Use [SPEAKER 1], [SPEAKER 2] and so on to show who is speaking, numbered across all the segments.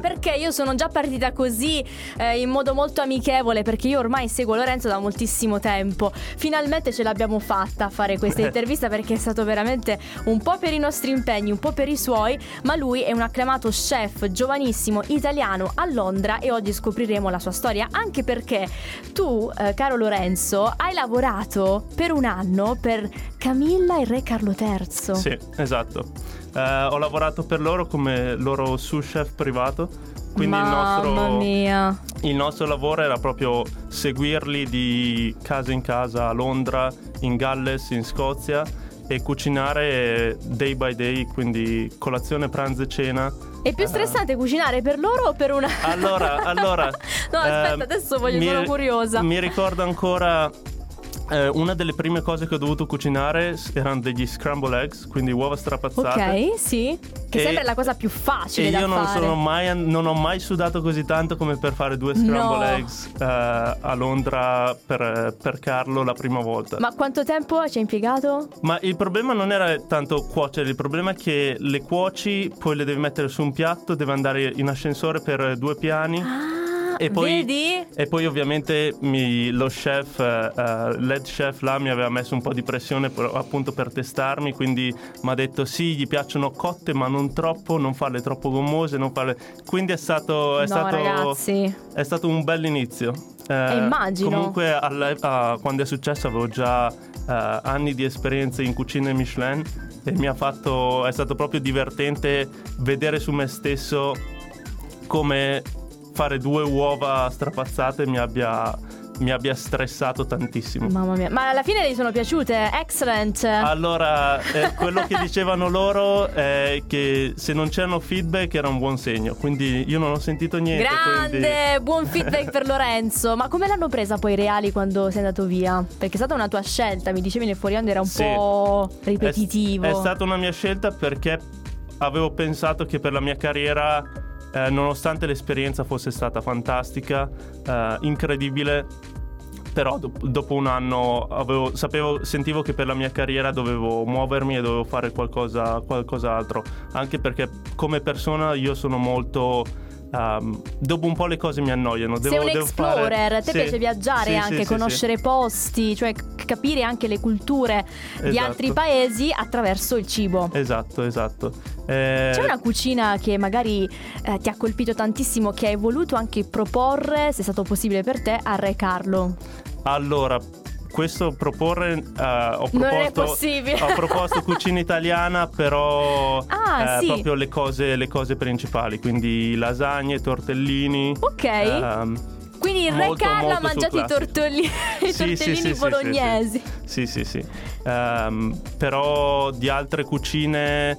[SPEAKER 1] perché io sono già partita così eh, in modo molto amichevole perché io ormai seguo Lorenzo da moltissimo tempo. Finalmente ce l'abbiamo fatta a fare questa intervista perché è stato veramente un po' per i nostri impegni, un po' per i suoi, ma lui è un acclamato chef giovanissimo italiano a Londra e oggi scopriremo la sua storia anche perché tu, eh, caro Lorenzo, hai lavorato per un anno per Camilla e Re Carlo III.
[SPEAKER 2] Sì, esatto. Eh, ho lavorato per loro come loro sous chef privato. Quindi il nostro,
[SPEAKER 1] mia.
[SPEAKER 2] il nostro lavoro era proprio seguirli di casa in casa a Londra, in Galles, in Scozia e cucinare day by day, quindi colazione, pranzo e cena.
[SPEAKER 1] È più stressante cucinare per loro o per una...
[SPEAKER 2] Allora, allora.
[SPEAKER 1] No, aspetta,
[SPEAKER 2] ehm,
[SPEAKER 1] adesso voglio-
[SPEAKER 2] mi-
[SPEAKER 1] sono curiosa.
[SPEAKER 2] Mi ricordo ancora. Eh, una delle prime cose che ho dovuto cucinare erano degli scramble eggs, quindi uova strapazzate.
[SPEAKER 1] Ok, sì. Che
[SPEAKER 2] E-
[SPEAKER 1] sembra la cosa più facile
[SPEAKER 2] E
[SPEAKER 1] da
[SPEAKER 2] io non, sono mai, non ho mai sudato così tanto come per fare due scramble
[SPEAKER 1] No.
[SPEAKER 2] eggs eh, a Londra per, per Carlo la prima volta.
[SPEAKER 1] Ma quanto tempo ci hai impiegato?
[SPEAKER 2] Ma il problema non era tanto cuocere, il problema è che le cuoci, poi le devi mettere su un piatto, deve andare in ascensore per due piani.
[SPEAKER 1] Ah,
[SPEAKER 2] E poi,
[SPEAKER 1] vedi?
[SPEAKER 2] e poi ovviamente mi- lo chef, eh, eh, l'head chef là mi aveva messo un po' di pressione per- appunto per testarmi, quindi mi ha detto sì, gli piacciono cotte ma non troppo, non farle troppo gommose, non farle... Quindi è stato, è
[SPEAKER 1] no,
[SPEAKER 2] stato,
[SPEAKER 1] ragazzi.
[SPEAKER 2] è stato un bel inizio. Eh,
[SPEAKER 1] immagino.
[SPEAKER 2] Comunque quando è successo avevo già eh, anni di esperienza in cucina Michelin e mi ha fatto, è stato proprio divertente vedere su me stesso come fare due uova strapazzate mi abbia, mi abbia stressato tantissimo.
[SPEAKER 1] Mamma mia. Ma alla fine gli sono piaciute? Excellent.
[SPEAKER 2] Allora, eh, quello che dicevano loro è che se non c'erano feedback era un buon segno, quindi io non ho sentito niente.
[SPEAKER 1] Grande,
[SPEAKER 2] quindi-
[SPEAKER 1] buon feedback per Lorenzo. Ma come l'hanno presa poi i reali quando sei andato via? Perché è stata una tua scelta, mi dicevi nel fuori onda era un
[SPEAKER 2] Sì.
[SPEAKER 1] po'
[SPEAKER 2] È-
[SPEAKER 1] ripetitivo.
[SPEAKER 2] È, stata una mia scelta perché avevo pensato che per la mia carriera, eh, nonostante l'esperienza fosse stata fantastica, eh, incredibile, però dop- dopo un anno avevo- sapevo, sentivo che per la mia carriera dovevo muovermi e dovevo fare qualcosa, qualcos'altro. Anche perché come persona io sono molto... ehm, dopo un po' le cose mi annoiano.
[SPEAKER 1] Sei
[SPEAKER 2] Devo,
[SPEAKER 1] un
[SPEAKER 2] devo
[SPEAKER 1] explorer,
[SPEAKER 2] fare-
[SPEAKER 1] a te
[SPEAKER 2] Sì,
[SPEAKER 1] piace viaggiare
[SPEAKER 2] sì,
[SPEAKER 1] anche,
[SPEAKER 2] sì,
[SPEAKER 1] conoscere posti, cioè capire anche le culture di
[SPEAKER 2] Esatto.
[SPEAKER 1] altri paesi attraverso il cibo.
[SPEAKER 2] Esatto, esatto. Eh,
[SPEAKER 1] C'è una cucina che magari eh, ti ha colpito tantissimo, che hai voluto anche proporre, se è stato possibile per te, a Re Carlo.
[SPEAKER 2] Allora, questo proporre eh, ho proposto, ho proposto cucina italiana, però
[SPEAKER 1] Ah,
[SPEAKER 2] eh,
[SPEAKER 1] sì.
[SPEAKER 2] proprio le cose, le cose principali, quindi lasagne, tortellini.
[SPEAKER 1] Ok.
[SPEAKER 2] ehm,
[SPEAKER 1] Quindi il Re Carlo ha mangiato i tortellini, i
[SPEAKER 2] Sì,
[SPEAKER 1] tortellini
[SPEAKER 2] sì, sì,
[SPEAKER 1] bolognesi.
[SPEAKER 2] Sì, sì, sì. Ehm, però di altre cucine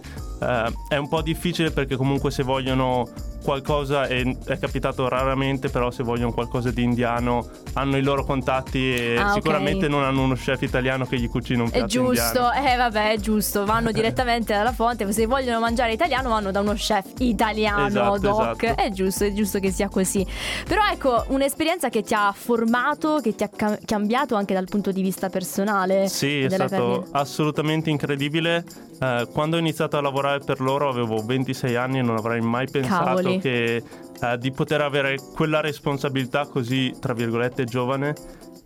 [SPEAKER 2] eh, è un po' difficile perché comunque se vogliono qualcosa, e è capitato raramente, però se vogliono qualcosa di indiano hanno i loro contatti e
[SPEAKER 1] Ah,
[SPEAKER 2] sicuramente non hanno uno chef italiano che gli cucina un
[SPEAKER 1] È
[SPEAKER 2] piatto
[SPEAKER 1] giusto,
[SPEAKER 2] indiano.
[SPEAKER 1] eh vabbè, è giusto, vanno direttamente dalla fonte, se vogliono mangiare italiano vanno da uno chef italiano,
[SPEAKER 2] Esatto,
[SPEAKER 1] doc,
[SPEAKER 2] esatto.
[SPEAKER 1] è giusto, è giusto che sia così. Però ecco, un'esperienza che ti ha formato, che ti ha ca- cambiato anche dal punto di vista personale.
[SPEAKER 2] Sì, è stato
[SPEAKER 1] carriera.
[SPEAKER 2] assolutamente incredibile. Eh, quando ho iniziato a lavorare per loro avevo 26 anni e non avrei mai pensato
[SPEAKER 1] Cavoli.
[SPEAKER 2] che, eh, di poter avere quella responsabilità così, tra virgolette, giovane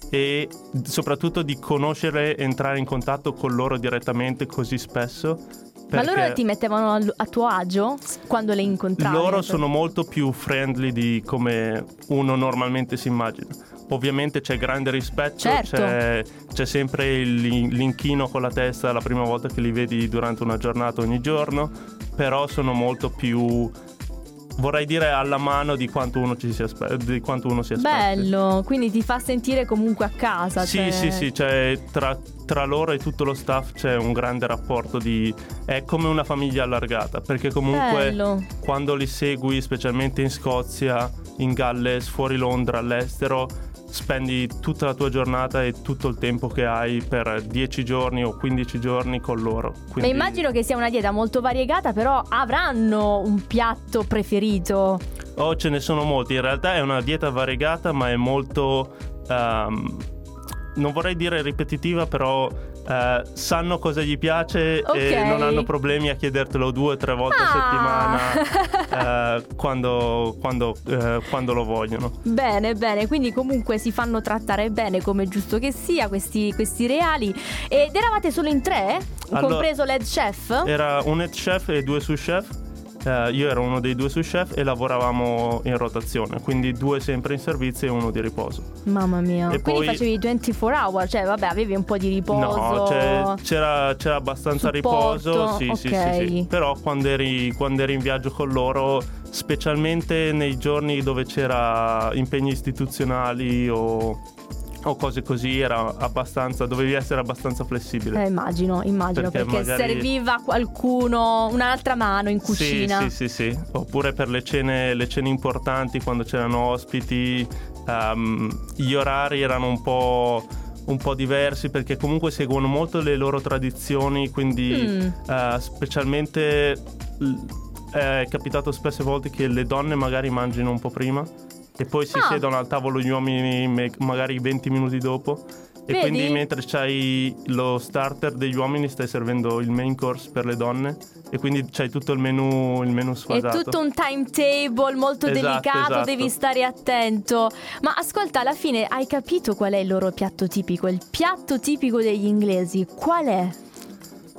[SPEAKER 2] e soprattutto di conoscere e entrare in contatto con loro direttamente così spesso.
[SPEAKER 1] Ma loro ti mettevano a, a tuo agio quando le incontravi?
[SPEAKER 2] loro sono molto più friendly di come uno normalmente si immagina. Ovviamente c'è grande rispetto,
[SPEAKER 1] Certo.
[SPEAKER 2] c'è, c'è sempre il- l'inchino con la testa la prima volta che li vedi durante una giornata ogni giorno, però sono molto più, vorrei dire, alla mano di quanto uno, ci si, aspe- di quanto uno si aspetta.
[SPEAKER 1] Bello, quindi ti fa sentire comunque a casa.
[SPEAKER 2] Sì,
[SPEAKER 1] cioè-
[SPEAKER 2] sì, sì, cioè, tra, tra loro e tutto lo staff c'è un grande rapporto di... è come una famiglia allargata, perché comunque
[SPEAKER 1] Bello.
[SPEAKER 2] quando li segui, specialmente in Scozia, in Galles, fuori Londra, all'estero, spendi tutta la tua giornata e tutto il tempo che hai per 10 giorni o 15 giorni con loro.
[SPEAKER 1] Ma
[SPEAKER 2] Quindi-
[SPEAKER 1] immagino che sia una dieta molto variegata, però avranno un piatto preferito.
[SPEAKER 2] Oh, ce ne sono molti. In realtà è una dieta variegata, ma è molto. ehm, non vorrei dire ripetitiva, però eh, sanno cosa gli piace
[SPEAKER 1] Ok.
[SPEAKER 2] e non hanno problemi a chiedertelo due o tre volte
[SPEAKER 1] Ah.
[SPEAKER 2] a settimana eh, quando, quando, eh, quando lo vogliono.
[SPEAKER 1] Bene, bene, quindi comunque si fanno trattare bene come giusto che sia questi, questi reali. Ed eravate solo in tre?
[SPEAKER 2] Allora-
[SPEAKER 1] compreso l'head chef?
[SPEAKER 2] Era un head chef e due sous chef. Eh, io ero uno dei due sous chef e lavoravamo in rotazione, quindi due sempre in servizio e uno di riposo.
[SPEAKER 1] Mamma mia.
[SPEAKER 2] E
[SPEAKER 1] quindi
[SPEAKER 2] poi-
[SPEAKER 1] facevi 24 hour, cioè vabbè, avevi un po' di riposo.
[SPEAKER 2] No, c'è- c'era, c'era abbastanza
[SPEAKER 1] Supporto,
[SPEAKER 2] riposo, sì, sì,
[SPEAKER 1] ok.
[SPEAKER 2] sì, sì. Però quando eri, quando eri in viaggio con loro, specialmente nei giorni dove c'era impegni istituzionali o, o cose così, era abbastanza, dovevi essere abbastanza flessibile.
[SPEAKER 1] Eh, immagino, immagino, perché,
[SPEAKER 2] Perché magari-
[SPEAKER 1] serviva qualcuno, un'altra mano in cucina.
[SPEAKER 2] Sì, sì, sì, sì. Oppure per le cene, le cene importanti, quando c'erano ospiti, ehm, gli orari erano un po', un po' diversi perché comunque seguono molto le loro tradizioni, quindi
[SPEAKER 1] Mm.
[SPEAKER 2] eh, specialmente è capitato spesse volte che le donne magari mangino un po' prima e poi si
[SPEAKER 1] Ah.
[SPEAKER 2] siedono al tavolo gli uomini magari 20 minuti dopo. E
[SPEAKER 1] Vedi?
[SPEAKER 2] quindi mentre c'hai lo starter degli uomini stai servendo il main course per le donne e quindi c'hai tutto il menu, il menu
[SPEAKER 1] È
[SPEAKER 2] sfasato.
[SPEAKER 1] tutto un timetable molto
[SPEAKER 2] Esatto,
[SPEAKER 1] delicato,
[SPEAKER 2] esatto.
[SPEAKER 1] devi stare attento. Ma ascolta, alla fine hai capito qual è il loro piatto tipico? Il piatto tipico degli inglesi, qual è?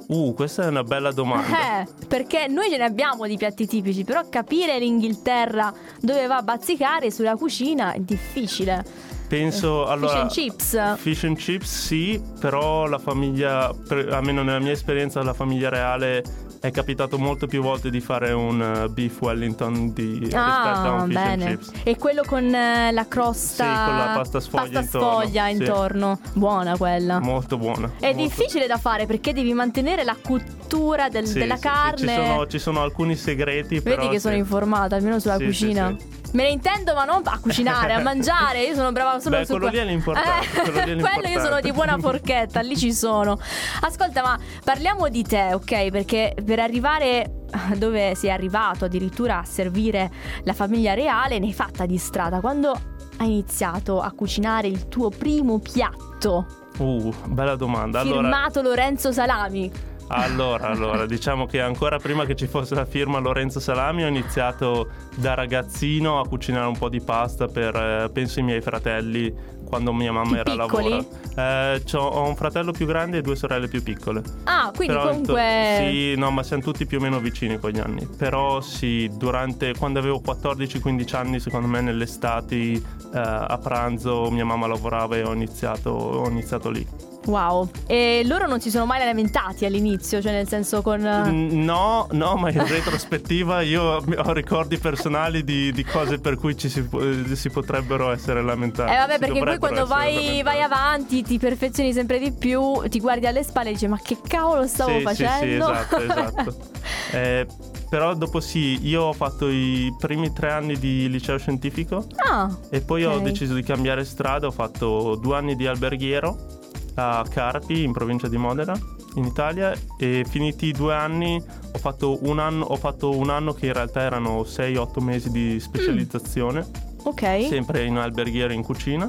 [SPEAKER 2] Uh, questa è una bella domanda.
[SPEAKER 1] Eh, perché noi ce ne abbiamo di piatti tipici, però capire l'Inghilterra dove va a bazzicare sulla cucina è difficile.
[SPEAKER 2] Penso allora
[SPEAKER 1] Fish and chips.
[SPEAKER 2] Fish and chips sì, però la famiglia, almeno nella mia esperienza, la famiglia reale è capitato molto più volte di fare un eh, beef Wellington di, rispetto a
[SPEAKER 1] Ah,
[SPEAKER 2] un chips.
[SPEAKER 1] E quello con eh, la crosta.
[SPEAKER 2] Sì, con la pasta sfoglia
[SPEAKER 1] pasta
[SPEAKER 2] intorno,
[SPEAKER 1] sfoglia
[SPEAKER 2] sì.
[SPEAKER 1] intorno. Buona quella.
[SPEAKER 2] Molto buona.
[SPEAKER 1] È
[SPEAKER 2] molto-
[SPEAKER 1] difficile da fare perché devi mantenere la cottura del-
[SPEAKER 2] Sì,
[SPEAKER 1] della
[SPEAKER 2] sì, sì,
[SPEAKER 1] carne.
[SPEAKER 2] Ci sono, ci sono alcuni segreti, però
[SPEAKER 1] Vedi che sono
[SPEAKER 2] sì.
[SPEAKER 1] informata, almeno sulla
[SPEAKER 2] Sì, sì,
[SPEAKER 1] cucina. Me ne intendo, ma non a cucinare, a mangiare. Io sono brava solo
[SPEAKER 2] Beh,
[SPEAKER 1] su
[SPEAKER 2] quello
[SPEAKER 1] que-
[SPEAKER 2] lì è l'importante,
[SPEAKER 1] Eh,
[SPEAKER 2] quello
[SPEAKER 1] quello io sono di buona forchetta, lì ci sono. Ascolta, ma parliamo di te, ok? Perché per arrivare dove sei arrivato addirittura a servire la famiglia reale, ne hai fatta di strada. Quando hai iniziato a cucinare il tuo primo piatto,
[SPEAKER 2] Uh, bella domanda. Allora,
[SPEAKER 1] firmato Lorenzo Salami.
[SPEAKER 2] Allora, allora, diciamo che ancora prima che ci fosse la firma Lorenzo Salami ho iniziato da ragazzino a cucinare un po' di pasta per, eh, penso, i miei fratelli quando mia mamma
[SPEAKER 1] Più
[SPEAKER 2] era a lavoro. Eh, ho un fratello più grande e due sorelle più piccole.
[SPEAKER 1] Ah, quindi
[SPEAKER 2] Però,
[SPEAKER 1] comunque...
[SPEAKER 2] Sì, no, ma siamo tutti più o meno vicini con gli anni. Però sì, durante, quando avevo 14-15 anni, secondo me nelle estati eh, a pranzo mia mamma lavorava e ho iniziato, ho iniziato lì.
[SPEAKER 1] Wow. E loro non si sono mai lamentati all'inizio, cioè nel senso con...
[SPEAKER 2] Mm, No, no, ma in retrospettiva io ho ricordi personali di, di cose per cui ci si, eh, si potrebbero essere lamentati.
[SPEAKER 1] Eh vabbè perché poi quando vai, vai avanti ti perfezioni sempre di più, ti guardi alle spalle e dici ma che cavolo stavo
[SPEAKER 2] sì,
[SPEAKER 1] facendo?
[SPEAKER 2] Sì, sì, esatto, esatto. Eh, però dopo sì, io ho fatto i primi tre anni di liceo scientifico
[SPEAKER 1] ah,
[SPEAKER 2] e poi
[SPEAKER 1] ok.
[SPEAKER 2] ho deciso di cambiare strada, ho fatto due anni di alberghiero a Carpi in provincia di Modena in Italia e finiti i due anni ho fatto un anno, ho fatto un anno che in realtà erano 6-8 mesi di specializzazione,
[SPEAKER 1] ok.
[SPEAKER 2] sempre in alberghiero in cucina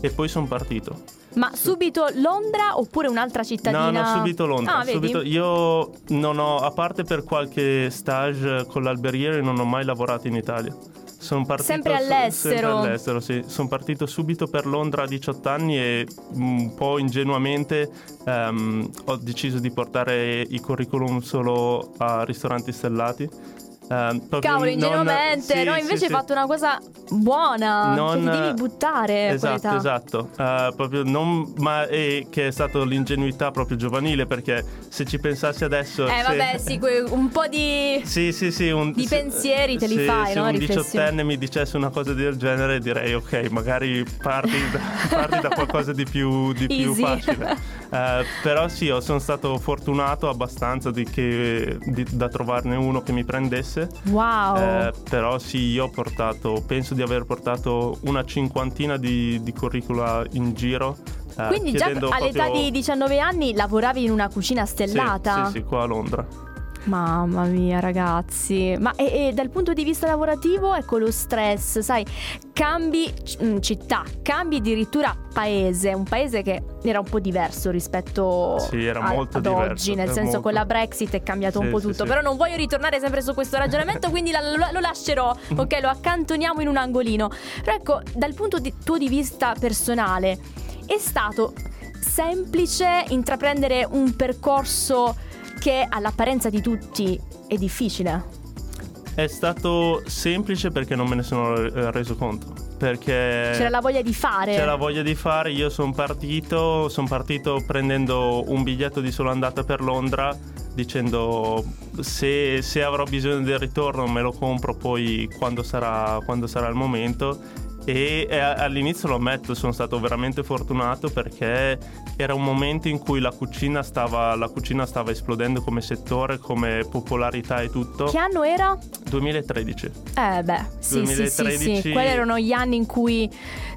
[SPEAKER 2] e poi sono partito.
[SPEAKER 1] Ma subito Londra oppure un'altra cittadina?
[SPEAKER 2] No, no, subito Londra.
[SPEAKER 1] Ah,
[SPEAKER 2] subito. Io non ho, a parte per qualche stage con l'alberghiere, non ho mai lavorato in Italia. Sono partito
[SPEAKER 1] Sempre all'estero?
[SPEAKER 2] Sempre all'estero, sì. Sono partito subito per Londra a 18 anni e un po' ingenuamente ehm, ho deciso di portare i curriculum solo a ristoranti stellati. Ehm, proprio
[SPEAKER 1] Cavolo,
[SPEAKER 2] non-
[SPEAKER 1] ingenuamente,
[SPEAKER 2] sì,
[SPEAKER 1] no,
[SPEAKER 2] sì,
[SPEAKER 1] invece
[SPEAKER 2] sì.
[SPEAKER 1] hai fatto una cosa buona,
[SPEAKER 2] Non-
[SPEAKER 1] che ti devi buttare
[SPEAKER 2] Esatto, esatto. Eh, proprio non, ma è che è stato l'ingenuità proprio giovanile perché se ci pensassi adesso...
[SPEAKER 1] Eh
[SPEAKER 2] se-
[SPEAKER 1] vabbè, sì, que- un po' di...
[SPEAKER 2] Sì, sì, sì. Un,
[SPEAKER 1] Di pensieri te li fai,
[SPEAKER 2] se
[SPEAKER 1] no?
[SPEAKER 2] un diciottenne mi dicesse una cosa del genere direi ok, magari parti da, parti da qualcosa di più, di più facile. Eh, però sì, sono stato fortunato abbastanza di che- di- da trovarne uno che mi prendesse.
[SPEAKER 1] Wow.
[SPEAKER 2] Eh, però sì, io ho portato, penso di aver portato una cinquantina di, di curricula in giro. eh,
[SPEAKER 1] Quindi già all'età
[SPEAKER 2] proprio-
[SPEAKER 1] di 19 anni lavoravi in una cucina
[SPEAKER 2] Sì,
[SPEAKER 1] stellata?
[SPEAKER 2] Sì, sì, qua a Londra.
[SPEAKER 1] Mamma mia, ragazzi. Ma e, e dal punto di vista lavorativo, ecco lo stress, sai, cambi mm, città, cambi addirittura paese, un paese che era un po' diverso rispetto
[SPEAKER 2] sì, era
[SPEAKER 1] a,
[SPEAKER 2] molto
[SPEAKER 1] ad
[SPEAKER 2] diverso,
[SPEAKER 1] oggi, nel senso
[SPEAKER 2] molto...
[SPEAKER 1] con la Brexit è cambiato
[SPEAKER 2] sì,
[SPEAKER 1] un po' tutto,
[SPEAKER 2] sì.
[SPEAKER 1] però non voglio ritornare sempre su questo ragionamento, quindi la, lo, lo, lascerò, ok, lo accantoniamo in un angolino. Però ecco, dal punto di, tuo di vista personale, è stato semplice intraprendere un percorso che all'apparenza di tutti è difficile?
[SPEAKER 2] È stato semplice perché non me ne sono eh, reso conto. Perché
[SPEAKER 1] c'era la voglia di fare.
[SPEAKER 2] C'era la voglia di fare. Io sono partito, sono partito prendendo un biglietto di sola andata per Londra dicendo se, se avrò bisogno del ritorno me lo compro poi quando sarà, quando sarà il momento e, e all'inizio lo ammetto, sono stato veramente fortunato perché era un momento in cui la cucina stava, la cucina stava esplodendo come settore, come popolarità e tutto.
[SPEAKER 1] Che anno era?
[SPEAKER 2] 2013.
[SPEAKER 1] Eh beh, sì,
[SPEAKER 2] 2013...
[SPEAKER 1] sì, sì, sì. Quelli erano gli anni in cui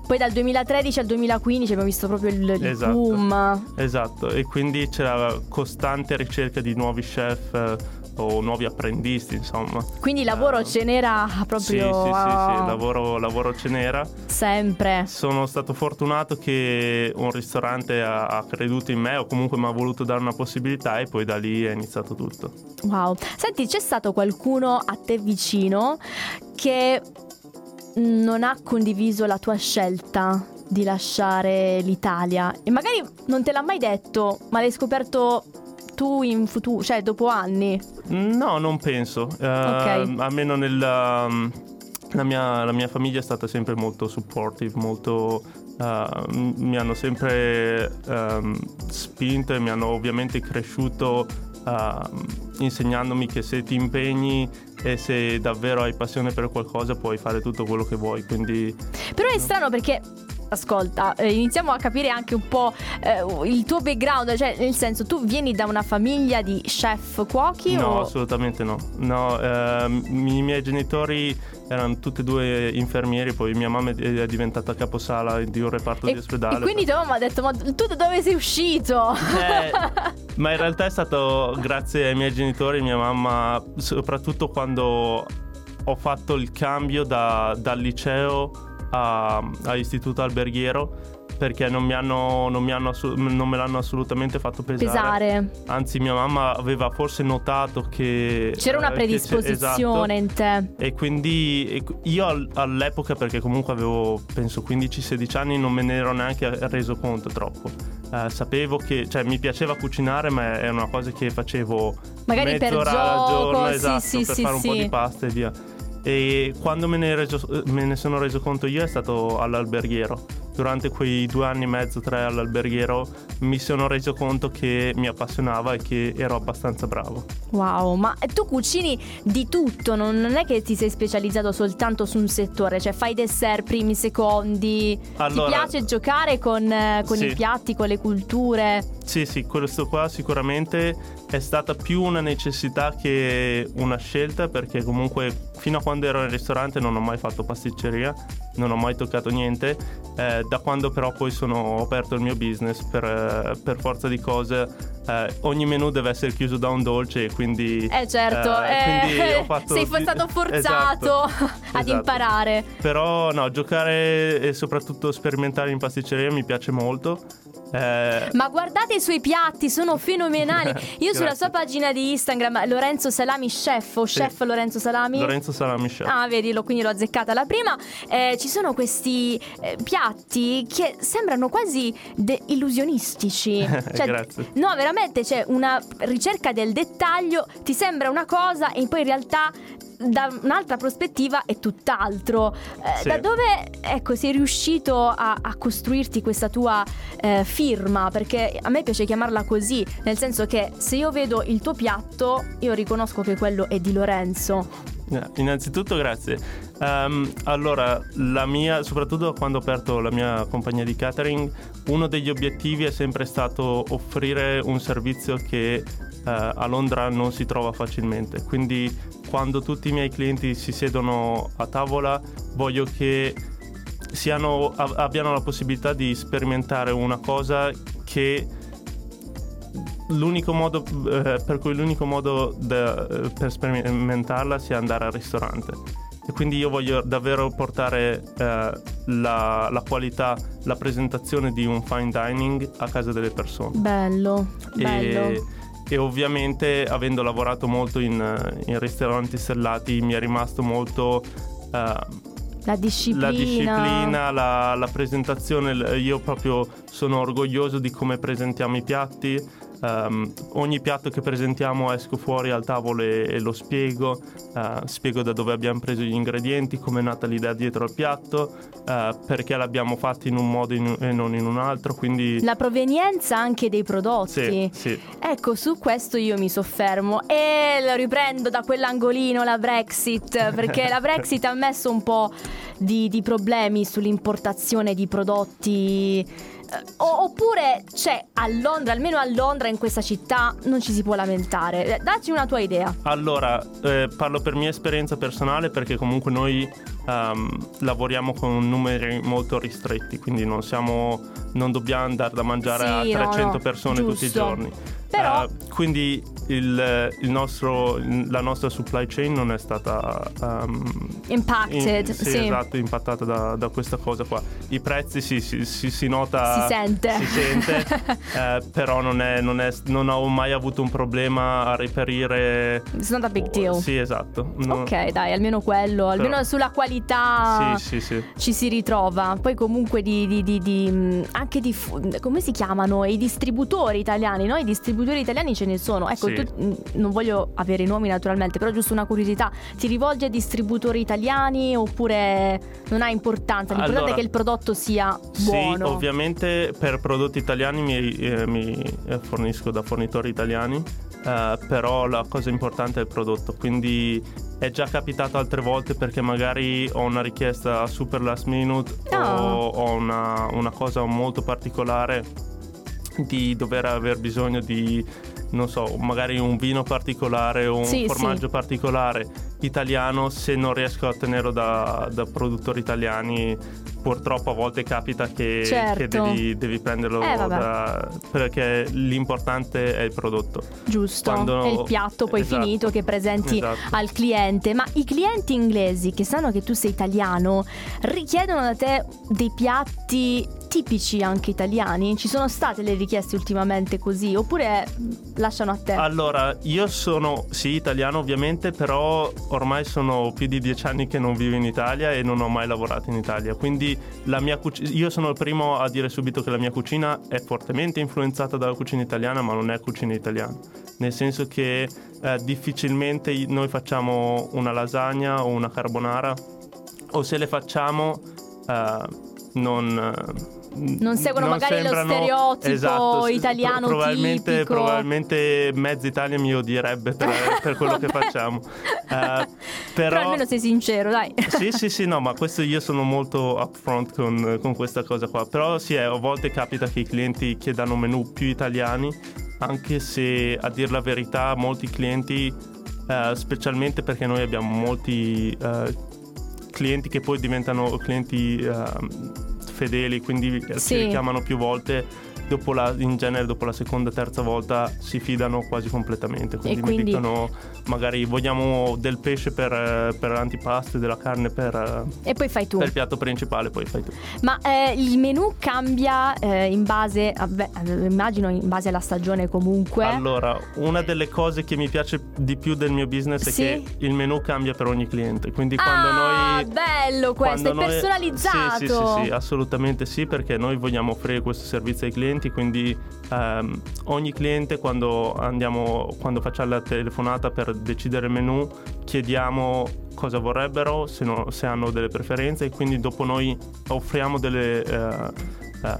[SPEAKER 1] poi dal 2013 al 2015 abbiamo visto proprio il, il
[SPEAKER 2] esatto.
[SPEAKER 1] boom.
[SPEAKER 2] Esatto, e quindi c'era costante ricerca di nuovi chef o nuovi apprendisti, insomma.
[SPEAKER 1] Quindi lavoro
[SPEAKER 2] uh,
[SPEAKER 1] ce n'era proprio.
[SPEAKER 2] Sì, sì, sì, sì, lavoro, lavoro ce n'era.
[SPEAKER 1] Sempre.
[SPEAKER 2] Sono stato fortunato che un ristorante ha, ha creduto in me o comunque mi ha voluto dare una possibilità e poi da lì è iniziato tutto.
[SPEAKER 1] Wow. Senti, c'è stato qualcuno a te vicino che non ha condiviso la tua scelta di lasciare l'Italia e magari non te l'ha mai detto, ma l'hai scoperto tu in futuro, cioè dopo anni?
[SPEAKER 2] No, non penso. Uh,
[SPEAKER 1] okay.
[SPEAKER 2] Almeno nella, um, la, mia, la mia famiglia è stata sempre molto supportive, molto... Uh, mi hanno sempre um, spinto e mi hanno ovviamente cresciuto uh, insegnandomi che se ti impegni e se davvero hai passione per qualcosa puoi fare tutto quello che vuoi. Quindi...
[SPEAKER 1] Però è strano perché ascolta, eh, iniziamo a capire anche un po' eh, il tuo background, cioè nel senso tu vieni da una famiglia di chef cuochi?
[SPEAKER 2] No,
[SPEAKER 1] o...
[SPEAKER 2] assolutamente no. no eh, i miei genitori erano tutti e due infermieri, poi mia mamma è diventata caposala di un reparto
[SPEAKER 1] e,
[SPEAKER 2] di ospedale.
[SPEAKER 1] E quindi tua mamma ha detto, ma tu da dove sei uscito?
[SPEAKER 2] Eh, ma in realtà è stato grazie ai miei genitori, mia mamma, soprattutto quando ho fatto il cambio da, dal liceo a, istituto alberghiero perché non, mi hanno, non, mi hanno, non me l'hanno assolutamente fatto pesare.
[SPEAKER 1] pesare.
[SPEAKER 2] Anzi, mia mamma aveva forse notato che
[SPEAKER 1] c'era una predisposizione
[SPEAKER 2] esatto,
[SPEAKER 1] in te.
[SPEAKER 2] E quindi io all'epoca, perché comunque avevo penso 15-16 anni, non me ne ero neanche reso conto troppo. Uh, sapevo che, cioè, mi piaceva cucinare, ma è una cosa che facevo
[SPEAKER 1] magari per
[SPEAKER 2] gioco,
[SPEAKER 1] al
[SPEAKER 2] giorno,
[SPEAKER 1] sì,
[SPEAKER 2] esatto,
[SPEAKER 1] sì,
[SPEAKER 2] per
[SPEAKER 1] sì,
[SPEAKER 2] fare un po' di pasta e via. E quando me ne, reso, me ne sono reso conto io è stato all'alberghiero durante quei due anni e mezzo, tre all'alberghiero, mi sono reso conto che mi appassionava e che ero abbastanza bravo.
[SPEAKER 1] Wow, ma tu cucini di tutto, non è che ti sei specializzato soltanto su un settore, cioè fai dessert, primi, secondi.
[SPEAKER 2] Allora,
[SPEAKER 1] ti piace giocare con, con
[SPEAKER 2] sì.
[SPEAKER 1] i piatti, con le culture?
[SPEAKER 2] Sì, sì, questo qua sicuramente è stata più una necessità che una scelta perché comunque fino a quando ero al ristorante non ho mai fatto pasticceria, non ho mai toccato niente. Eh, da quando però poi sono ho aperto il mio business per, eh, per forza di cose eh, ogni menù deve essere chiuso da un dolce e quindi
[SPEAKER 1] eh certo
[SPEAKER 2] eh, fatto,
[SPEAKER 1] sei stato forzato
[SPEAKER 2] esatto,
[SPEAKER 1] ad
[SPEAKER 2] esatto.
[SPEAKER 1] imparare
[SPEAKER 2] però no giocare e soprattutto sperimentare in pasticceria mi piace molto
[SPEAKER 1] eh... Ma guardate i suoi piatti, sono fenomenali. Io sulla sua pagina di Instagram, Lorenzo Salami Chef o
[SPEAKER 2] sì.
[SPEAKER 1] Chef Lorenzo Salami.
[SPEAKER 2] Lorenzo Salami Chef.
[SPEAKER 1] Ah, vedi, lo, quindi l'ho azzeccata la prima. Eh, ci sono questi eh, piatti che sembrano quasi de- illusionistici.
[SPEAKER 2] Cioè, Grazie.
[SPEAKER 1] No, veramente c'è una ricerca del dettaglio, ti sembra una cosa e poi in realtà da un'altra prospettiva è tutt'altro. Eh,
[SPEAKER 2] sì.
[SPEAKER 1] Da dove ecco, sei riuscito a, a costruirti questa tua eh, firma? Perché a me piace chiamarla così, nel senso che se io vedo il tuo piatto, io riconosco che quello è di Lorenzo.
[SPEAKER 2] Innanzitutto grazie. Um, allora, mia, soprattutto quando ho aperto la mia compagnia di catering, uno degli obiettivi è sempre stato offrire un servizio che uh, a Londra non si trova facilmente. Quindi quando tutti i miei clienti si siedono a tavola, voglio che siano, abbiano la possibilità di sperimentare una cosa che l'unico modo eh, per cui l'unico modo da, eh, per sperimentarla sia andare al ristorante e quindi io voglio davvero portare eh, la, la, qualità, la presentazione di un fine dining a casa delle persone.
[SPEAKER 1] Bello,
[SPEAKER 2] e,
[SPEAKER 1] bello.
[SPEAKER 2] E ovviamente avendo lavorato molto in, in ristoranti stellati mi è rimasto molto...
[SPEAKER 1] La disciplina,
[SPEAKER 2] la, disciplina la, la, presentazione, io proprio sono orgoglioso di come presentiamo i piatti, Um, ogni piatto che presentiamo esco fuori al tavolo e, e lo spiego, uh, spiego da dove abbiamo preso gli ingredienti, come è nata l'idea dietro al piatto, uh, perché l'abbiamo fatto in un modo in, e non in un altro. Quindi...
[SPEAKER 1] La provenienza anche dei prodotti.
[SPEAKER 2] Sì, sì.
[SPEAKER 1] Ecco, su questo io mi soffermo e lo riprendo da quell'angolino, la Brexit, perché la Brexit ha messo un po' di, di problemi sull'importazione di prodotti oppure c'è a Londra, almeno a Londra in questa città non ci si può lamentare. Eh, dacci una tua idea.
[SPEAKER 2] Allora, eh, parlo per mia esperienza personale perché comunque noi um, lavoriamo con numeri molto ristretti, quindi non, siamo, non dobbiamo andare da mangiare sì, a 300 no, no. persone
[SPEAKER 1] Giusto.
[SPEAKER 2] tutti i giorni.
[SPEAKER 1] Però...
[SPEAKER 2] Uh, quindi il, il nostro, la nostra supply chain non è stata um,
[SPEAKER 1] impacted,
[SPEAKER 2] in, sì,
[SPEAKER 1] sì.
[SPEAKER 2] esatto, impattata da, da, questa cosa qua. I prezzi sì, si, si, si nota,
[SPEAKER 1] si sente,
[SPEAKER 2] si sente eh, però non, è, non, è, non, ho mai avuto un problema a reperire.
[SPEAKER 1] It's not a big deal.
[SPEAKER 2] Sì, esatto.
[SPEAKER 1] No. Ok, dai, almeno quello, almeno però, sulla qualità
[SPEAKER 2] sì, sì,
[SPEAKER 1] ci si ritrova. Poi comunque di, di, di, di anche di come si chiamano i distributori italiani, no? I distributori italiani ce ne sono. Ecco, tu non voglio avere i nomi naturalmente, però giusto una curiosità, ti rivolgi a distributori italiani oppure non ha importanza? L'importante allora, è che il prodotto sia buono.
[SPEAKER 2] Sì, ovviamente per prodotti italiani mi, eh, mi eh, fornisco da fornitori italiani, eh, però la cosa importante è il prodotto, quindi è già capitato altre volte perché magari ho una richiesta super last minute oh. o ho una, una cosa molto particolare di dover aver bisogno di non so, magari un vino particolare o un sì, formaggio sì. particolare italiano, se non riesco a ottenerlo da, da, produttori italiani, purtroppo a volte capita che,
[SPEAKER 1] certo.
[SPEAKER 2] che devi, devi, prenderlo
[SPEAKER 1] eh,
[SPEAKER 2] da, perché l'importante è il prodotto.
[SPEAKER 1] Giusto, Quando, è il piatto poi esatto. finito che presenti esatto. al cliente. Ma i clienti inglesi che sanno che tu sei italiano richiedono da te dei piatti tipici anche italiani? Ci sono state le richieste ultimamente così oppure lasciano a te?
[SPEAKER 2] Allora, io sono sì italiano ovviamente, però ormai sono più di dieci anni che non vivo in Italia e non ho mai lavorato in Italia, quindi la mia cucina, io sono il primo a dire subito che la mia cucina è fortemente influenzata dalla cucina italiana, ma non è cucina italiana, nel senso che eh, difficilmente noi facciamo una lasagna o una carbonara o se le facciamo eh, non
[SPEAKER 1] non seguono non magari sembrano, lo stereotipo
[SPEAKER 2] esatto,
[SPEAKER 1] italiano
[SPEAKER 2] probabilmente,
[SPEAKER 1] tipico.
[SPEAKER 2] probabilmente mezza Italia mi odierebbe per, per quello che facciamo. Uh, però,
[SPEAKER 1] però, almeno sei sincero dai.
[SPEAKER 2] Sì sì sì no ma questo io sono molto upfront con, con questa cosa qua. Però sì a volte capita che i clienti chiedano menù più italiani anche se a dir la verità molti clienti uh, specialmente perché noi abbiamo molti uh, clienti che poi diventano clienti fedeli, quindi sì. si richiamano più volte dopo la, in genere dopo la seconda terza volta si fidano quasi completamente quindi, quindi... mi dicono magari vogliamo del pesce per, per l'antipasto e della carne per,
[SPEAKER 1] e poi fai tu.
[SPEAKER 2] per il piatto principale poi fai tu.
[SPEAKER 1] Ma eh, il menù cambia eh, in base a, beh, immagino in base alla stagione comunque.
[SPEAKER 2] Allora una delle cose che mi piace di più del mio business è sì? che il menù cambia per ogni cliente quindi quando
[SPEAKER 1] ah,
[SPEAKER 2] noi
[SPEAKER 1] bello questo è noi, personalizzato.
[SPEAKER 2] Sì, sì, sì, sì assolutamente sì perché noi vogliamo offrire questo servizio ai clienti clienti, quindi ehm, ogni cliente quando, andiamo, quando facciamo la telefonata per decidere il menu chiediamo cosa vorrebbero, se, no, se hanno delle preferenze e quindi dopo noi offriamo delle, eh, eh,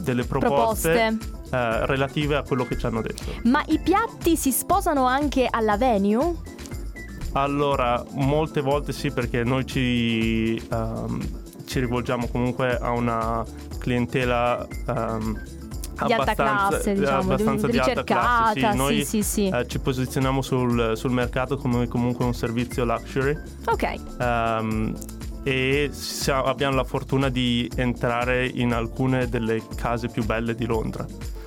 [SPEAKER 2] delle proposte. proposte. Eh, relative a quello che ci hanno detto.
[SPEAKER 1] Ma i piatti si sposano anche alla venue?
[SPEAKER 2] Allora, molte volte sì, perché noi ci, um, ci rivolgiamo comunque a una clientela um,
[SPEAKER 1] di alta classe, diciamo,
[SPEAKER 2] abbastanza
[SPEAKER 1] di,
[SPEAKER 2] alta classe.
[SPEAKER 1] Sì,
[SPEAKER 2] noi
[SPEAKER 1] sì, sì,
[SPEAKER 2] eh, ci posizioniamo sul, sul, mercato come comunque un servizio luxury.
[SPEAKER 1] Ok.
[SPEAKER 2] Um, e abbiamo la fortuna di entrare in alcune delle case più belle di Londra.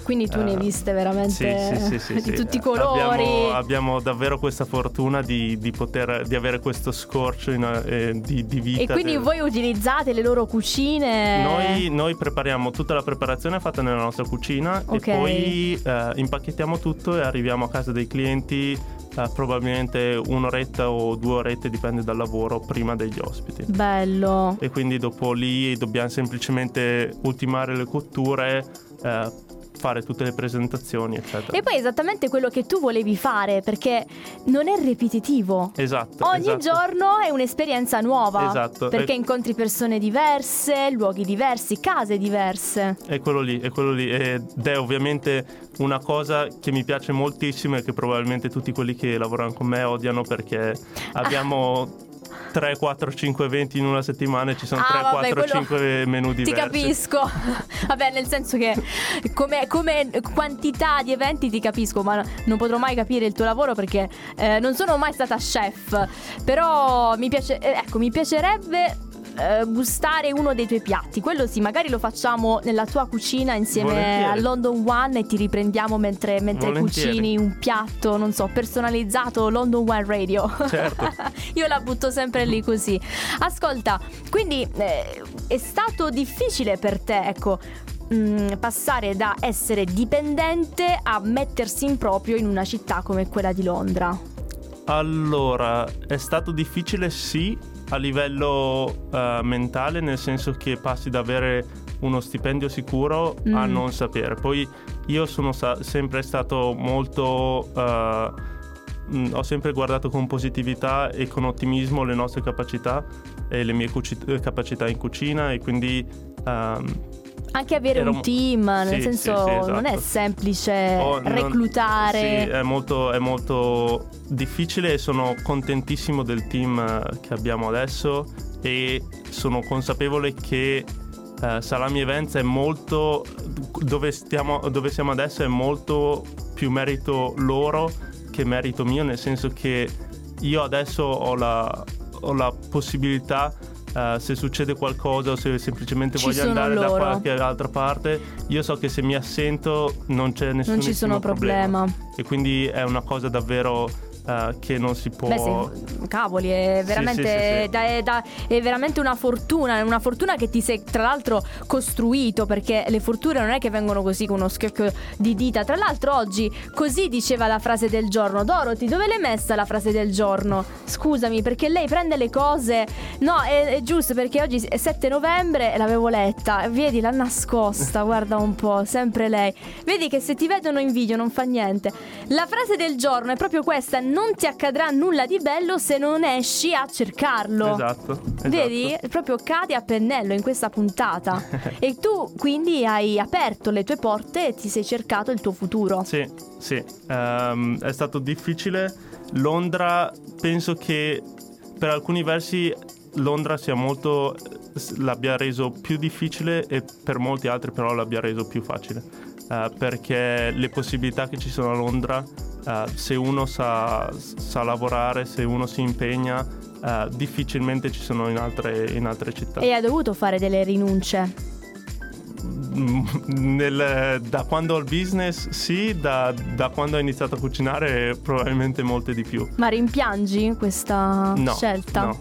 [SPEAKER 1] Quindi tu ne hai
[SPEAKER 2] Eh,
[SPEAKER 1] viste veramente
[SPEAKER 2] sì, sì, sì, sì,
[SPEAKER 1] di tutti i colori.
[SPEAKER 2] Abbiamo, abbiamo davvero questa fortuna di, di poter di avere questo scorcio in- eh, di, di vita.
[SPEAKER 1] E quindi
[SPEAKER 2] del-
[SPEAKER 1] voi utilizzate le loro cucine?
[SPEAKER 2] Noi, noi prepariamo tutta la preparazione fatta nella nostra cucina
[SPEAKER 1] Ok.
[SPEAKER 2] e poi eh, impacchettiamo tutto e arriviamo a casa dei clienti eh, probabilmente un'oretta o due orette, dipende dal lavoro, prima degli ospiti.
[SPEAKER 1] Bello.
[SPEAKER 2] E quindi dopo lì dobbiamo semplicemente ultimare le cotture, eh, fare tutte le presentazioni, eccetera.
[SPEAKER 1] E poi è esattamente quello che tu volevi fare, perché non è ripetitivo.
[SPEAKER 2] Esatto.
[SPEAKER 1] Ogni
[SPEAKER 2] esatto.
[SPEAKER 1] giorno è un'esperienza nuova.
[SPEAKER 2] Esatto.
[SPEAKER 1] Perché
[SPEAKER 2] E-
[SPEAKER 1] incontri persone diverse, luoghi diversi, case diverse.
[SPEAKER 2] È quello lì, è quello lì. Ed è ovviamente una cosa che mi piace moltissimo e che probabilmente tutti quelli che lavorano con me odiano perché abbiamo 3, 4, 5 eventi in una settimana e ci sono
[SPEAKER 1] Ah,
[SPEAKER 2] 3,
[SPEAKER 1] vabbè,
[SPEAKER 2] 4,
[SPEAKER 1] quello-
[SPEAKER 2] 5 menu diversi.
[SPEAKER 1] Ti capisco. Vabbè, nel senso che come, come quantità di eventi ti capisco, ma non potrò mai capire il tuo lavoro perché eh, non sono mai stata chef. Però mi piace, eh, ecco, mi piacerebbe eh, gustare uno dei tuoi piatti. Quello sì, magari lo facciamo nella tua cucina insieme
[SPEAKER 2] Volentieri.
[SPEAKER 1] a London One e ti riprendiamo mentre, mentre cucini un piatto, non so, personalizzato London One Radio.
[SPEAKER 2] Certo.
[SPEAKER 1] Io la butto sempre lì così. Ascolta, quindi eh, è stato difficile per te, ecco. mm, passare da essere dipendente a mettersi in proprio in una città come quella di Londra.
[SPEAKER 2] Allora, è stato difficile sì a livello eh, mentale, nel senso che passi da avere uno stipendio sicuro a
[SPEAKER 1] Mm.
[SPEAKER 2] non sapere. Poi io sono sa- sempre stato molto... eh, mh, ho sempre guardato con positività e con ottimismo le nostre capacità e le mie cuci- capacità in cucina e quindi ehm,
[SPEAKER 1] Anche avere un
[SPEAKER 2] un-
[SPEAKER 1] team, nel
[SPEAKER 2] sì,
[SPEAKER 1] senso
[SPEAKER 2] sì, sì, esatto.
[SPEAKER 1] non è semplice
[SPEAKER 2] Oh, non-
[SPEAKER 1] reclutare.
[SPEAKER 2] Sì, è molto, è molto difficile e sono contentissimo del team eh, che abbiamo adesso e sono consapevole che eh, Salami Events è molto dove, stiamo, dove siamo adesso è molto più merito loro che merito mio nel senso che io adesso ho la, ho la possibilità eh, se succede qualcosa o se semplicemente
[SPEAKER 1] Ci
[SPEAKER 2] voglio andare da
[SPEAKER 1] loro.
[SPEAKER 2] qualche altra parte io so che se mi assento non c'è nessun
[SPEAKER 1] sono problema.
[SPEAKER 2] e quindi è una cosa davvero eh, che non si può
[SPEAKER 1] Beh, sei, cavoli, è
[SPEAKER 2] Sì,
[SPEAKER 1] veramente,
[SPEAKER 2] sì, sì, sì.
[SPEAKER 1] da- è da- è veramente una fortuna, è una fortuna che ti sei tra l'altro costruito perché le fortune non è che vengono così con uno schiocco di dita. Tra l'altro oggi così diceva la frase del giorno. Dorothy, dove l'hai messa la frase del giorno? Scusami, perché lei prende le cose... No, è, è giusto perché oggi è 7 novembre e l'avevo letta. Vedi, l'ha nascosta, guarda un po', sempre lei. Vedi che se ti vedono in video non fa niente. La frase del giorno è proprio questa, non ti accadrà nulla di bello se non esci a cercarlo.
[SPEAKER 2] esatto, esatto.
[SPEAKER 1] Vedi? Proprio cade a pennello in questa puntata. e tu quindi hai aperto le tue porte e ti sei cercato il tuo futuro.
[SPEAKER 2] Sì, sì, Ehm, è stato difficile. Londra, penso che per alcuni versi Londra sia molto l'abbia reso più difficile e per molti altri però l'abbia reso più facile. Eh, perché le possibilità che ci sono a Londra, eh, se uno sa, sa lavorare, se uno si impegna, eh, difficilmente ci sono in altre, in altre città.
[SPEAKER 1] E hai dovuto fare delle rinunce.
[SPEAKER 2] Mm, nel- da quando ho il business sì, da, da quando ho iniziato a cucinare probabilmente molte di più.
[SPEAKER 1] Ma rimpiangi questa
[SPEAKER 2] No,
[SPEAKER 1] scelta?
[SPEAKER 2] no,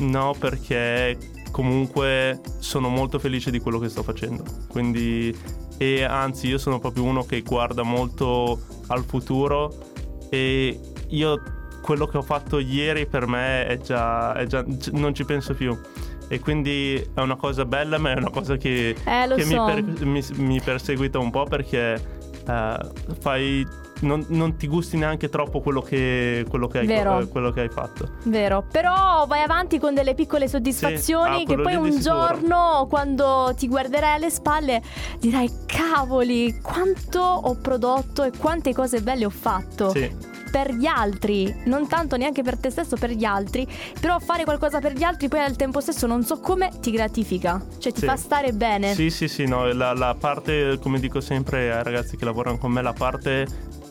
[SPEAKER 2] no perché comunque sono molto felice di quello che sto facendo. Quindi, e anzi io sono proprio uno che guarda molto al futuro e io quello che ho fatto ieri per me è già, è già non ci penso più. E quindi è una cosa bella, ma è una cosa che,
[SPEAKER 1] Eh,
[SPEAKER 2] che mi
[SPEAKER 1] so.
[SPEAKER 2] per- mi, mi perseguita un po' perché eh, fai, non, non ti gusti neanche troppo quello che, quello che, hai, eh, quello che hai fatto.
[SPEAKER 1] Vero, però vai avanti con delle piccole soddisfazioni
[SPEAKER 2] ah,
[SPEAKER 1] che poi un giorno quando ti guarderai alle spalle dirai cavoli quanto ho prodotto e quante cose belle ho fatto.
[SPEAKER 2] Sì,
[SPEAKER 1] per gli altri, non tanto neanche per te stesso, per gli altri, però fare qualcosa per gli altri poi al tempo stesso non so come ti gratifica, cioè ti
[SPEAKER 2] Sì.
[SPEAKER 1] fa stare bene.
[SPEAKER 2] sì, sì, sì, no, la, la parte, come dico sempre ai ragazzi che lavorano con me, la parte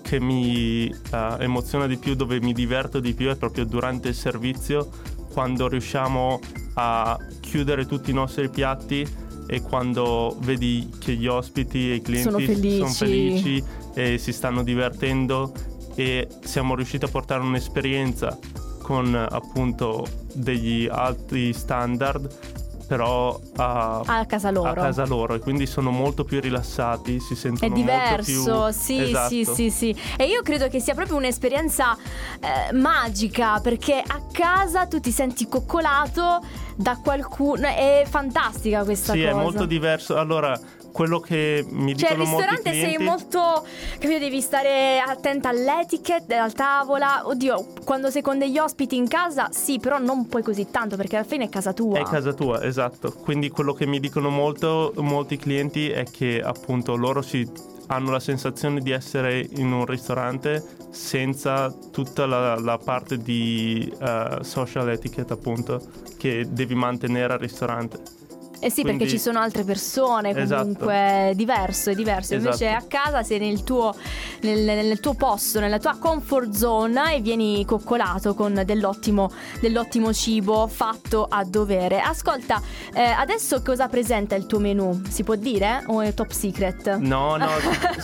[SPEAKER 2] che mi eh, emoziona di più, dove mi diverto di più è proprio durante il servizio, quando riusciamo a chiudere tutti i nostri piatti e quando vedi che gli ospiti e i clienti
[SPEAKER 1] sono felici.
[SPEAKER 2] sono felici e si stanno divertendo e siamo riusciti a portare un'esperienza con appunto degli alti standard però a,
[SPEAKER 1] a, casa loro.
[SPEAKER 2] a casa loro e quindi sono molto più rilassati, si sentono
[SPEAKER 1] È diverso,
[SPEAKER 2] molto più...
[SPEAKER 1] sì,
[SPEAKER 2] esatto.
[SPEAKER 1] sì, sì, sì. E io credo che sia proprio un'esperienza eh, magica perché a casa tu ti senti coccolato da qualcuno, è fantastica questa
[SPEAKER 2] sì,
[SPEAKER 1] cosa.
[SPEAKER 2] Sì, è molto diverso. Allora, quello che mi
[SPEAKER 1] cioè,
[SPEAKER 2] dicono molti
[SPEAKER 1] ristorante
[SPEAKER 2] clienti...
[SPEAKER 1] sei molto capito devi stare attenta all'etiquette alla tavola. Oddio quando sei con degli ospiti in casa sì però non puoi così tanto perché alla fine è casa tua.
[SPEAKER 2] È casa tua esatto. Quindi quello che mi dicono molto molti clienti è che appunto loro si hanno la sensazione di essere in un ristorante senza tutta la, la parte di uh, social etiquette appunto che devi mantenere al ristorante
[SPEAKER 1] eh sì,
[SPEAKER 2] Quindi...
[SPEAKER 1] perché ci sono altre persone, comunque
[SPEAKER 2] esatto.
[SPEAKER 1] è diverso, è diverso. Invece
[SPEAKER 2] esatto.
[SPEAKER 1] a casa sei nel tuo, nel, nel tuo, posto, nella tua comfort zone e vieni coccolato con dell'ottimo, dell'ottimo cibo fatto a dovere. Ascolta, eh, adesso cosa presenta il tuo menù? Si può dire o è top secret?
[SPEAKER 2] No, no,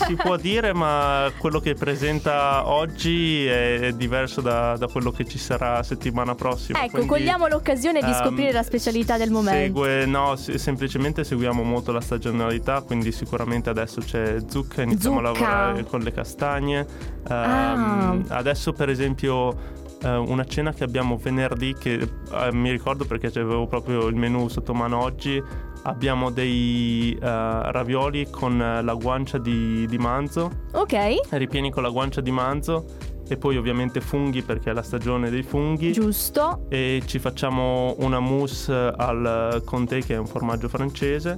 [SPEAKER 2] si può dire, ma quello che presenta oggi è diverso da, da quello che ci sarà settimana prossima.
[SPEAKER 1] Ecco,
[SPEAKER 2] Quindi,
[SPEAKER 1] cogliamo l'occasione di
[SPEAKER 2] um,
[SPEAKER 1] scoprire la specialità del momento.
[SPEAKER 2] Segue, no, semplicemente seguiamo molto la stagionalità, quindi sicuramente adesso c'è zucca, iniziamo
[SPEAKER 1] zucca.
[SPEAKER 2] a lavorare con le castagne.
[SPEAKER 1] Ah.
[SPEAKER 2] Um, adesso per esempio una cena che abbiamo venerdì che uh, mi ricordo perché avevo proprio il menù sotto mano oggi abbiamo dei uh, ravioli con la guancia di, di manzo
[SPEAKER 1] ok
[SPEAKER 2] ripieni con la guancia di manzo e poi ovviamente funghi perché è la stagione dei funghi.
[SPEAKER 1] Giusto.
[SPEAKER 2] E ci facciamo una mousse al comté che è un formaggio francese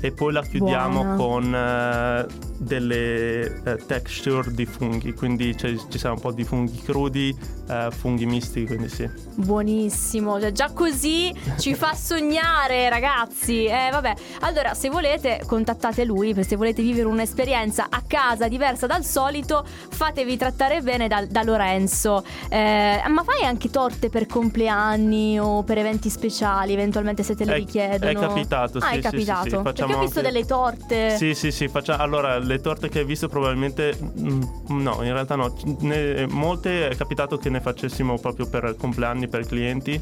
[SPEAKER 2] e poi la chiudiamo
[SPEAKER 1] Buona.
[SPEAKER 2] con eh, delle eh, texture di funghi, quindi ci sarà un po' di funghi crudi, eh, funghi misti, quindi sì.
[SPEAKER 1] Buonissimo, cioè, già così ci fa sognare ragazzi. Eh vabbè, allora se volete contattate lui, se volete vivere un'esperienza a casa diversa dal solito, fatevi trattare bene da, da Lorenzo. Eh, ma fai anche torte per compleanni o per eventi speciali, eventualmente se te le
[SPEAKER 2] è,
[SPEAKER 1] richiedono?
[SPEAKER 2] È capitato,
[SPEAKER 1] ah,
[SPEAKER 2] sì,
[SPEAKER 1] è capitato.
[SPEAKER 2] Sì, sì,
[SPEAKER 1] Perché ho visto
[SPEAKER 2] anche...
[SPEAKER 1] delle torte.
[SPEAKER 2] Sì, sì, sì, facciamo... allora le torte che hai visto probabilmente mm, no, in realtà no, ne... molte è capitato che ne facessimo proprio per compleanni, per clienti.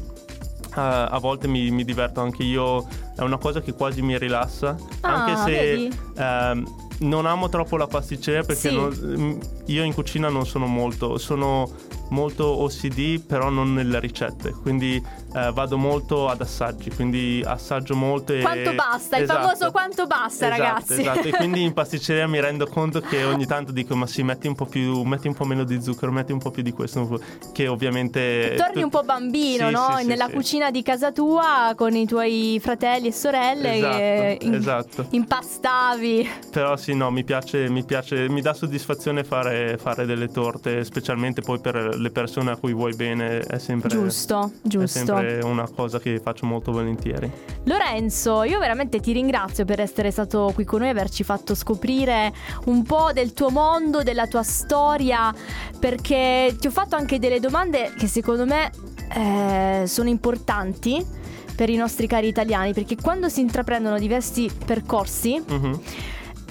[SPEAKER 2] Uh, a volte mi, mi, diverto anche io, è una cosa che quasi mi rilassa,
[SPEAKER 1] ah,
[SPEAKER 2] anche se
[SPEAKER 1] uh,
[SPEAKER 2] non amo troppo la pasticceria perché
[SPEAKER 1] sì.
[SPEAKER 2] non, io in cucina non sono molto, sono molto OCD però non nelle ricette, quindi uh, vado molto ad assaggi, quindi assaggio molto e...
[SPEAKER 1] Quanto basta,
[SPEAKER 2] esatto.
[SPEAKER 1] il famoso quanto basta
[SPEAKER 2] esatto,
[SPEAKER 1] ragazzi.
[SPEAKER 2] Esatto, e quindi in pasticceria mi rendo conto che ogni tanto dico ma sì metti un po' più, metti un po' meno di zucchero, metti un po' più di questo, che ovviamente...
[SPEAKER 1] Torni tu... un po' bambino,
[SPEAKER 2] sì,
[SPEAKER 1] no?
[SPEAKER 2] sì,
[SPEAKER 1] Nella cucina di casa tua con i tuoi fratelli e sorelle
[SPEAKER 2] esatto,
[SPEAKER 1] che in...
[SPEAKER 2] esatto.
[SPEAKER 1] impastavi.
[SPEAKER 2] Però sì, no, mi piace, mi piace, mi dà soddisfazione fare, fare delle torte, specialmente poi per le persone a cui vuoi bene, è sempre,
[SPEAKER 1] giusto, giusto.
[SPEAKER 2] È sempre una cosa che faccio molto volentieri.
[SPEAKER 1] Lorenzo, io veramente ti ringrazio per essere stato qui con noi, averci fatto scoprire un po' del tuo mondo, della tua storia, perché ti ho fatto anche delle domande che secondo me eh, sono importanti per i nostri cari italiani, perché quando si intraprendono diversi percorsi
[SPEAKER 2] mm-hmm.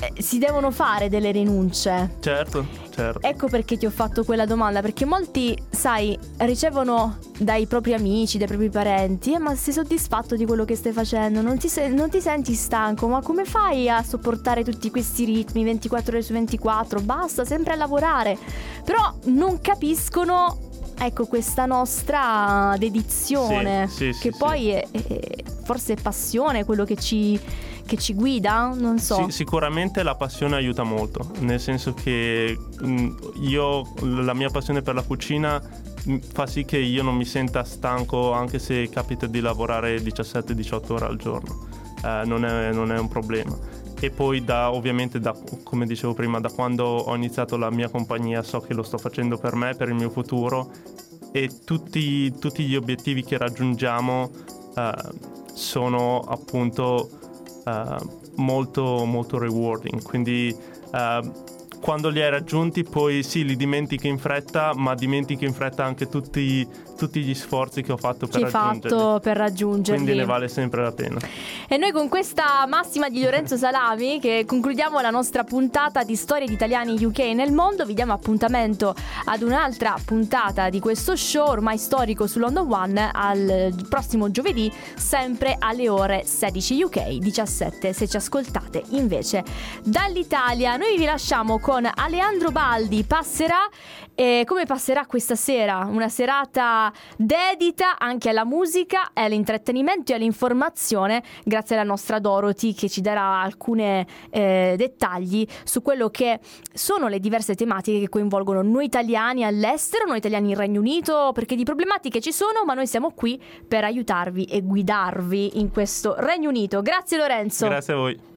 [SPEAKER 1] eh, si devono fare delle rinunce.
[SPEAKER 2] Certo, certo.
[SPEAKER 1] Ecco perché ti ho fatto quella domanda, perché molti, sai, ricevono dai propri amici, dai propri parenti, eh, ma sei soddisfatto di quello che stai facendo, non ti, se- non ti senti stanco, ma come fai a sopportare tutti questi ritmi 24 ore su 24? Basta, sempre a lavorare. Però non capiscono ecco questa nostra dedizione
[SPEAKER 2] sì, sì,
[SPEAKER 1] che
[SPEAKER 2] sì,
[SPEAKER 1] poi. È, è, forse è passione quello che ci, che ci guida? Non so.
[SPEAKER 2] Sì, sicuramente la passione aiuta molto nel senso che mh, io la mia passione per la cucina mh, fa sì che io non mi senta stanco anche se capita di lavorare 17-18 ore al giorno. Eh, non, è, non è un problema e poi da ovviamente da, come dicevo prima da quando ho iniziato la mia compagnia so che lo sto facendo per me per il mio futuro. E tutti, tutti gli obiettivi che raggiungiamo uh, sono appunto uh, molto molto rewarding. Quindi uh, quando li hai raggiunti poi sì li dimentichi in fretta ma dimentichi in fretta anche tutti, tutti gli sforzi che ho fatto per
[SPEAKER 1] Che
[SPEAKER 2] raggiungerli.
[SPEAKER 1] fatto per raggiungerli.
[SPEAKER 2] Quindi ne vale sempre la pena.
[SPEAKER 1] E noi con questa massima di Lorenzo Salami che concludiamo la nostra puntata di storie di italiani UK nel mondo, vi diamo appuntamento ad un'altra puntata di questo show ormai storico su London One al prossimo giovedì, sempre alle ore 16 UK, 17 se ci ascoltate invece dall'Italia. Noi vi lasciamo con Aleandro Baldi, passerà e come passerà questa sera? Una serata dedita anche alla musica, all'intrattenimento e all'informazione, grazie alla nostra Dorothy che ci darà alcuni eh, dettagli su quello che sono le diverse tematiche che coinvolgono noi italiani all'estero, noi italiani in Regno Unito, perché di problematiche ci sono, ma noi siamo qui per aiutarvi e guidarvi in questo Regno Unito. Grazie Lorenzo.
[SPEAKER 2] Grazie a voi.